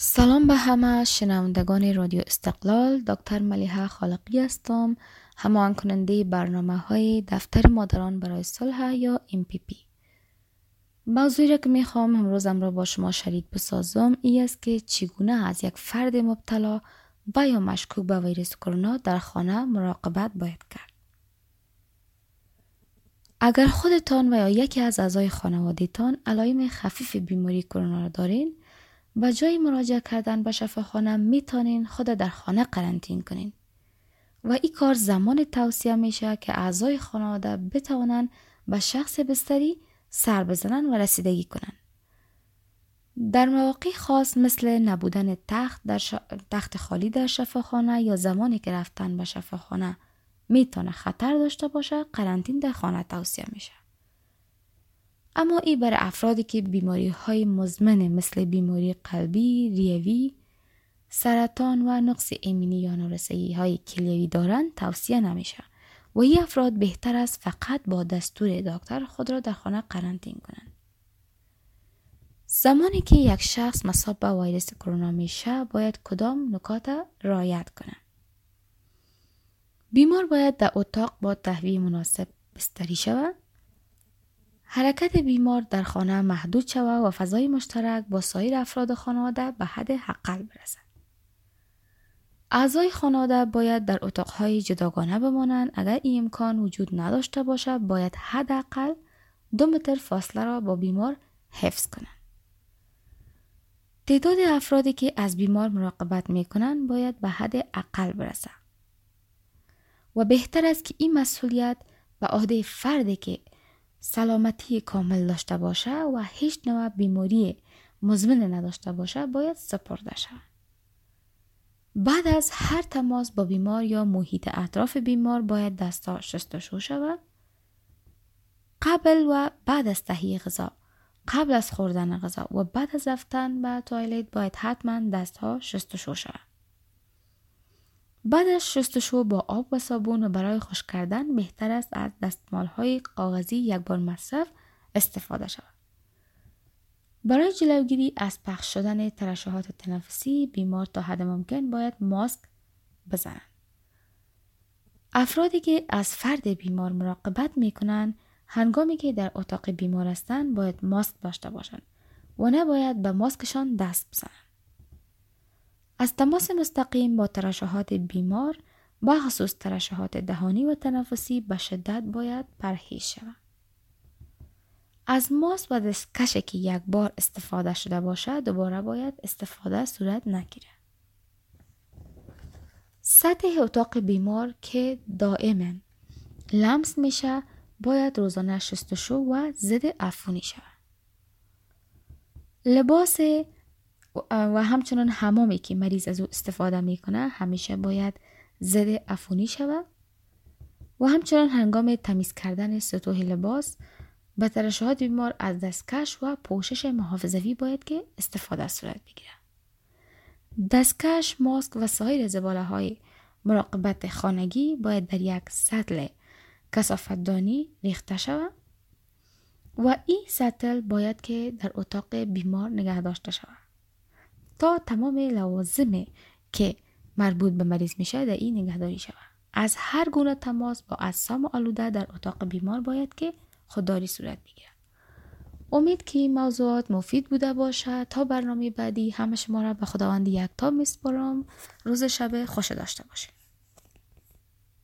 سلام به همه شنوندگان رادیو استقلال. دکتر ملیحه خالقی هستم. همان کننده برنامه های دفتر مادران برای صلح یا MPP موضوعی را که می‌خوام امروزم را با شما شریک بسازم ای است که چگونه از یک فرد مبتلا و یا مشکوک به ویروس کرونا در خانه مراقبت باید کرد؟ اگر خودتان و یا یکی از اعضای خانوادهتان علائم خفیف بیماری کرونا را دارین و جای مراجعه کردن به شفاخانه می‌تونین خود در خانه قرنطین کنین و این کار زمان توصیه میشه که اعضای خانواده بتوانند به شخص بستری سر بزنن و رسیدگی کنن. در مواقع خاص مثل نبودن تخت در تخت خالی در شفاخانه یا زمانی که رفتن به شفاخانه می‌تونه خطر داشته باشه قرنطین در خانه توصیه میشه. اما ای برای افرادی که بیماری های مزمن مثل بیماری قلبی، ریوی، سرطان و نقص ایمنی یا نارسایی های کلیوی دارند توصیه نمیشه. و این افراد بهتر است فقط با دستور دکتر خود را در خانه قرنطین کنند. زمانی که یک شخص مصاب به ویروس کرونا میشه باید کدام نکات رعایت کنه؟ بیمار باید در اتاق با تهویه مناسب بستری شود. حرکت بیمار در خانه محدود شود و فضای مشترک با سایر افراد خانواده به حد حقل برسد. اعضای خانواده باید در اتاقهای جداگانه بمانند اگر این امکان وجود نداشته باشد باید حداقل دو متر فاصله را با بیمار حفظ کنند. تعداد افرادی که از بیمار مراقبت می کنند باید به حد اقل برسد. و بهتر است که این مسئولیت به عهده فردی که سلامتی کامل داشته باشه و هیچ نوع بیماری مزمن نداشته باشه باید سپرده شود. بعد از هر تماس با بیمار یا محیط اطراف بیمار باید دستها شستشو شود. قبل و بعد از تهیه غذا قبل از خوردن غذا و بعد از رفتن به توالت باید حتما دستها شستشو شود. بعد از شستشو با آب و صابون برای خوش کردن بهتر است از دستمال های کاغذی یک بار مصرف استفاده شود. برای جلوگیری از پخش شدن ترشحات تنفسی بیمار تا حد ممکن باید ماسک بزنند. افرادی که از فرد بیمار مراقبت می کنند هنگامی که در اتاق بیمار هستند باید ماسک داشته باشند و نباید به ماسکشان دست بزنند. از تماس مستقیم با ترشحات بیمار با خصوص ترشحات دهانی و تنفسی به شدت باید پرهیز شود. از ماس و دستکش که یک بار استفاده شده باشد دوباره باید استفاده صورت نگیره. سطح اتاق بیمار که دائما لمس میشه باید روزانه شستشو و ضد عفونی شود. لباس و همچنان حمامی که مریض از او استفاده می‌کنه همیشه باید ضد عفونی شود. و همچنان هنگام تمیز کردن سطوح لباس به ترشحات بیمار از دستکش و پوشش محافظوی باید که استفاده صورت بگیره. دستکش، ماسک و سایر زباله های مراقبت خانگی باید در یک سطل کسافتدانی ریخته شود. و این سطل باید که در اتاق بیمار نگه داشته شود. تا تمام لوازم که مربوط به مریض میشه در این نگهداری شود از هر گونه تماس با اجسام آلوده در اتاق بیمار باید که خودداری صورت بگیرد. امید که این موضوعات مفید بوده باشد تا برنامه بعدی همه شما را به خداوند یک تا میسپارم. روز شب خوش داشته باشید.